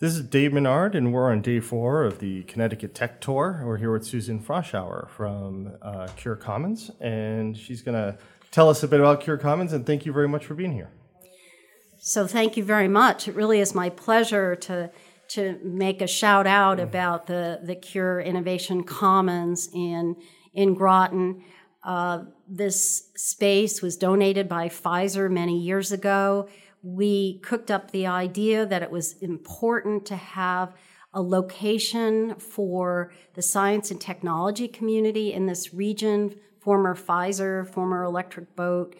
This is Dave Menard, and we're on day four of the Connecticut Tech Tour. We're here with Susan Froshauer from uh, Cure Commons, and she's going to tell us a bit about Cure Commons. And thank you very much for being here. So, thank you very much. It really is my pleasure to to make a shout out about the the Cure Innovation Commons in in Groton. Uh, this space was donated by Pfizer many years ago we cooked up the idea that it was important to have a location for the science and technology community in this region, former Pfizer, former Electric Boat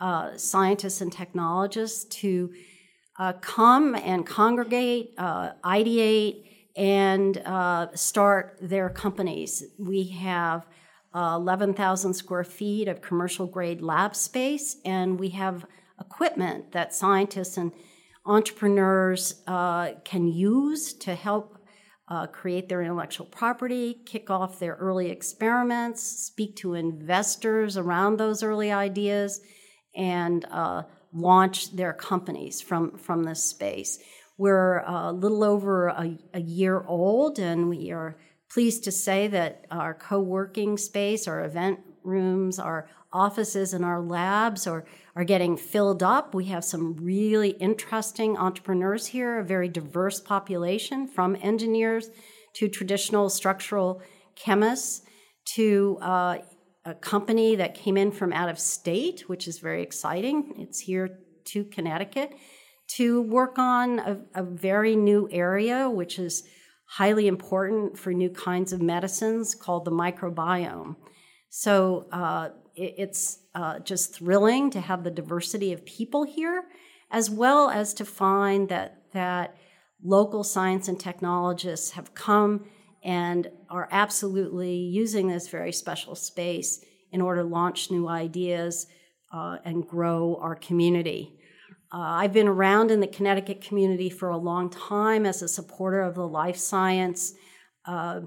uh, scientists and technologists to uh, come and congregate, uh, ideate, and uh, start their companies. We have uh, 11,000 square feet of commercial grade lab space, and we have equipment that scientists and entrepreneurs uh, can use to help uh, create their intellectual property, kick off their early experiments, speak to investors around those early ideas, and uh, launch their companies from, from this space. We're a little over a, a year old, and we are pleased to say that our co working space, our event rooms, our offices, and our labs are are getting filled up. We have some really interesting entrepreneurs here, a very diverse population from engineers to traditional structural chemists to uh, a company that came in from out of state, which is very exciting. It's here to Connecticut to work on a, a very new area, which is highly important for new kinds of medicines called the microbiome. So uh, it, it's uh, just thrilling to have the diversity of people here, as well as to find that that local science and technologists have come and are absolutely using this very special space in order to launch new ideas uh, and grow our community. Uh, I've been around in the Connecticut community for a long time as a supporter of the life science uh,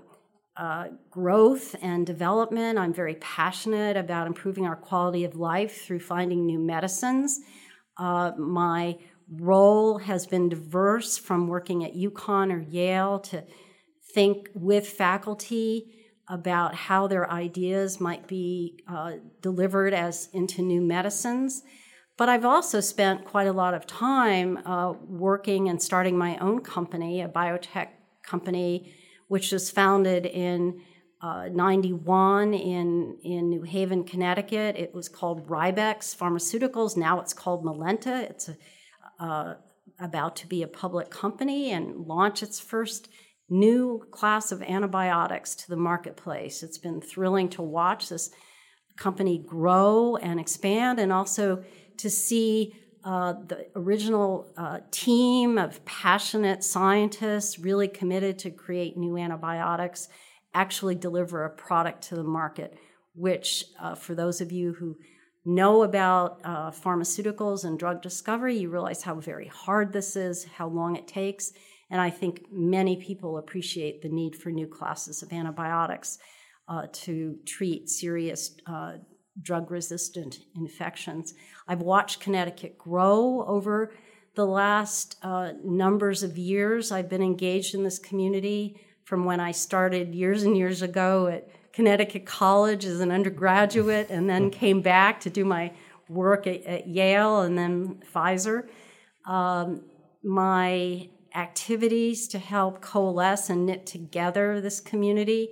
uh, growth and development. I'm very passionate about improving our quality of life through finding new medicines. Uh, my role has been diverse from working at UConn or Yale to think with faculty about how their ideas might be uh, delivered as into new medicines. But I've also spent quite a lot of time uh, working and starting my own company, a biotech company which was founded in uh, 91 in, in New Haven, Connecticut. It was called Rib-X Pharmaceuticals. Now it's called Melinta. It's a, uh, about to be a public company and launch its first new class of antibiotics to the marketplace. It's been thrilling to watch this company grow and expand and also to see uh, the original uh, team of passionate scientists really committed to create new antibiotics actually deliver a product to the market, which, uh, for those of you who know about uh, pharmaceuticals and drug discovery, you realize how very hard this is, how long it takes. And I think many people appreciate the need for new classes of antibiotics uh, to treat serious drug resistant infections. I've watched Connecticut grow over the last uh, numbers of years. I've been engaged in this community from when I started years and years ago at Connecticut College as an undergraduate and then came back to do my work at, at Yale and then Pfizer. Um, my activities to help coalesce and knit together this community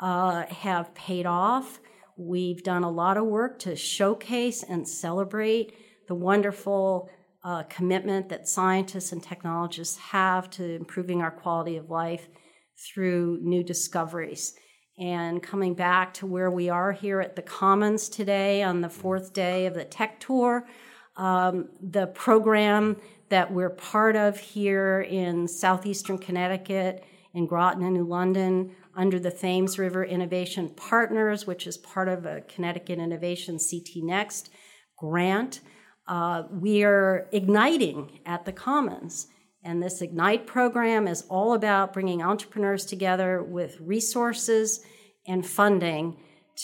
uh, have paid off. We've done a lot of work to showcase and celebrate the wonderful uh, commitment that scientists and technologists have to improving our quality of life through new discoveries. And coming back to where we are here at the Commons today on the fourth day of the Tech Tour, um, the program that we're part of here in southeastern Connecticut, in Groton and New London, under the Thames River Innovation Partners, which is part of a Connecticut Innovation CT Next grant. Uh, we are igniting at the Commons. And this Ignite program is all about bringing entrepreneurs together with resources and funding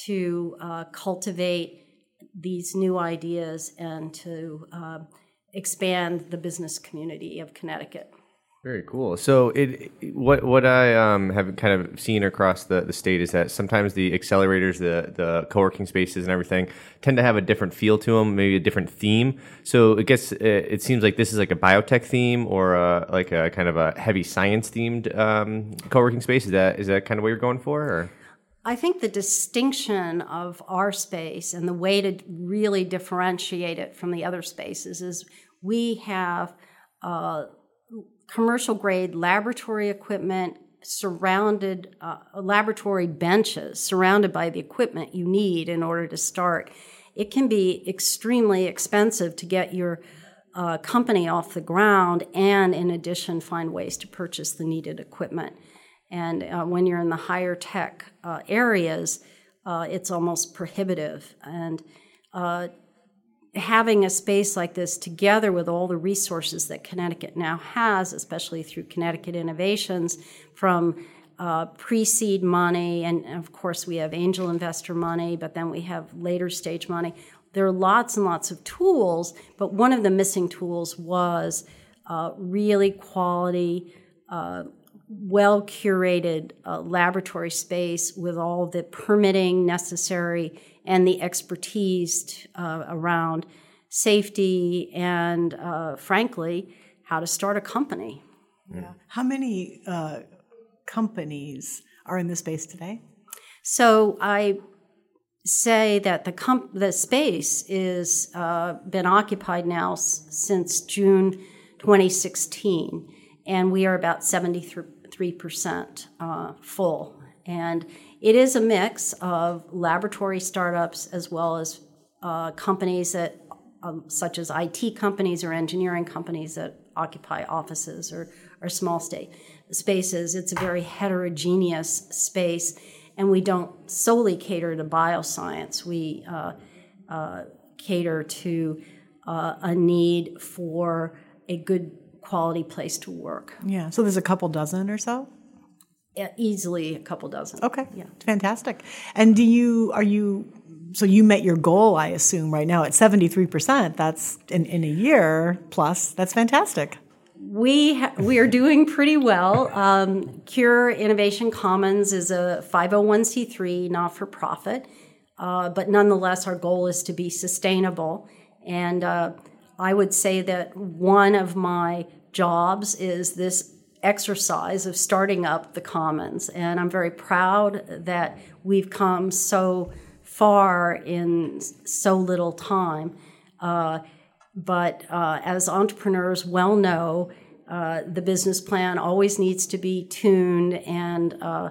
to uh, cultivate these new ideas and to uh, expand the business community of Connecticut. Very cool. So it what what I um, have kind of seen across the, the state is that sometimes the accelerators, the the co-working spaces and everything tend to have a different feel to them, maybe a different theme. So it gets it, seems like this is like a biotech theme or a, like a kind of a heavy science themed um, co-working space. Is that is that kind of what you're going for? Or? I think the distinction of our space and the way to really differentiate it from the other spaces is we have. Uh, commercial grade laboratory equipment surrounded uh, laboratory benches surrounded by the equipment you need in order to start. It can be extremely expensive to get your uh, company off the ground and in addition find ways to purchase the needed equipment. And uh, when you're in the higher tech uh, areas uh, it's almost prohibitive. And uh, having a space like this together with all the resources that Connecticut now has, especially through Connecticut Innovations, from uh, pre seed money, and of course, we have angel investor money, but then we have later stage money. There are lots and lots of tools, but one of the missing tools was uh, really quality, uh, well curated uh, laboratory space with all the permitting necessary and the expertise uh, around safety and, uh, frankly, how to start a company. Yeah. How many uh, companies are in the space today? So I say that the comp- the space is uh, been occupied now s- since June 2016, and we are about 73 percent uh, full. And it is a mix of laboratory startups as well as uh, companies that, um, such as IT companies or engineering companies that occupy offices or, or small state spaces. It's a very heterogeneous space, and we don't solely cater to bioscience. We uh, uh, cater to uh, a need for a good quality place to work. Yeah, so there's a couple dozen or so? Yeah, easily a couple dozen. Okay. Yeah. Fantastic. And do you are you so you met your goal, I assume, right now at 73%. That's in, in a year plus. That's fantastic. We ha- we are doing pretty well. Um, Cure Innovation Commons is a 501c3 not for profit, uh, but nonetheless, our goal is to be sustainable. And uh, I would say that one of my jobs is this exercise of starting up the commons. And I'm very proud that we've come so far in so little time. Uh, but uh, as entrepreneurs well know, uh, the business plan always needs to be tuned and uh,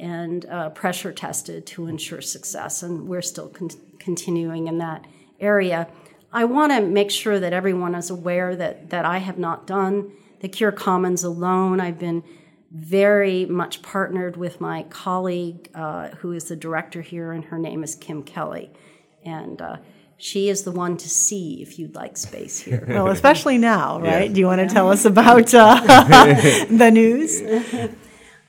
and uh, pressure tested to ensure success, and we're still con- continuing in that area. I want to make sure that everyone is aware that that I have not done the Cure Commons alone. I've been very much partnered with my colleague uh, who is the director here, and her name is Kim Kelly. And uh, she is the one to see if you'd like space here. Well, especially now, right? Yeah. Do you want to tell us about uh, the news?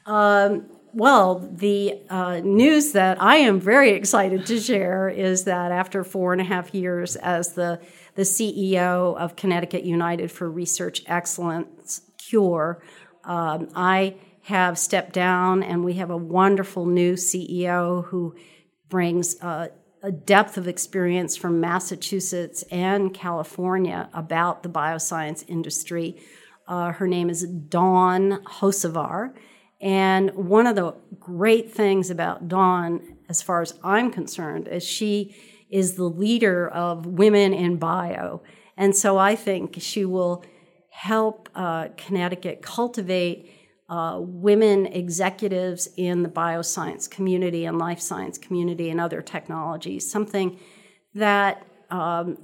Um, well, the uh, news that I am very excited to share is that after four and a half years as the the CEO of Connecticut United for Research Excellence, CURE. Um, I have stepped down, and we have a wonderful new CEO who brings uh, a depth of experience from Massachusetts and California about the bioscience industry. Uh, her name is Dawn Hocevar. And one of the great things about Dawn, as far as I'm concerned, is she is the leader of Women in Bio. And so I think she will help uh, Connecticut cultivate uh, women executives in the bioscience community and life science community and other technologies, something that, um,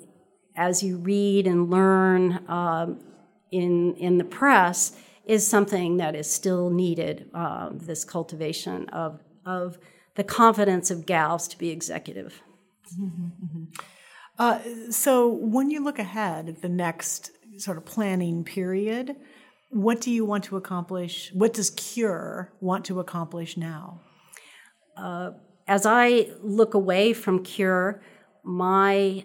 as you read and learn um, in, in the press, is something that is still needed uh, this cultivation of, of the confidence of gals to be executive. Mm-hmm, mm-hmm. Uh, so, when you look ahead at the next sort of planning period, what do you want to accomplish? What does Cure want to accomplish now? Uh, as I look away from Cure, my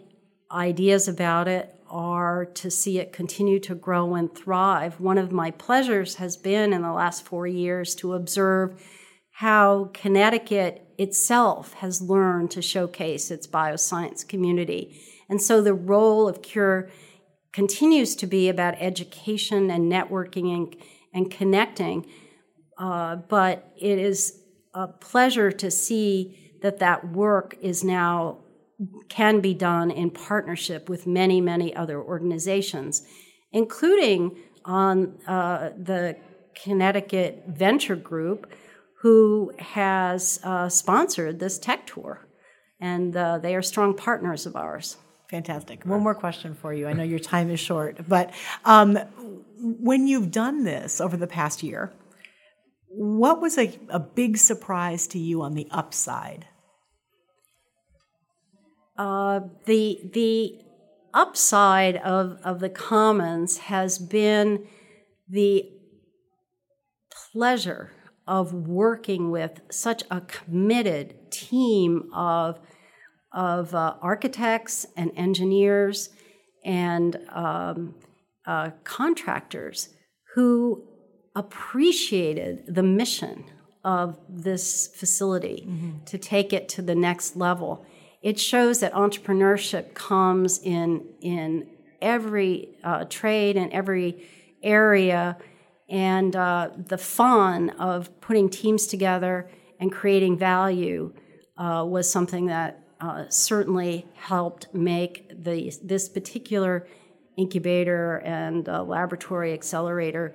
ideas about it are to see it continue to grow and thrive. One of my pleasures has been in the last four years to observe how Connecticut itself has learned to showcase its bioscience community. And so the role of CURE continues to be about education and networking and, and connecting. Uh, but it is a pleasure to see that that work is now can be done in partnership with many, many other organizations, including on uh, the Connecticut Venture Group, who has uh, sponsored this tech tour. And uh, they are strong partners of ours. Fantastic. One more question for you. I know your time is short, but um, when you've done this over the past year, what was a, a big surprise to you on the upside? Uh, the the upside of, of the commons has been the pleasure of working with such a committed team of of uh, architects and engineers and um, uh, contractors who appreciated the mission of this facility mm-hmm. to take it to the next level. It shows that entrepreneurship comes in in every uh, trade and every area, and uh, the fun of putting teams together and creating value uh, was something that uh, certainly helped make the this particular incubator and uh, laboratory accelerator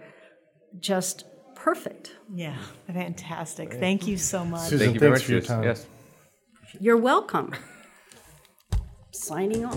just perfect. Yeah, fantastic. Thank you so much. Susan, Thank you very much for your time. Yes. You're welcome. Signing off.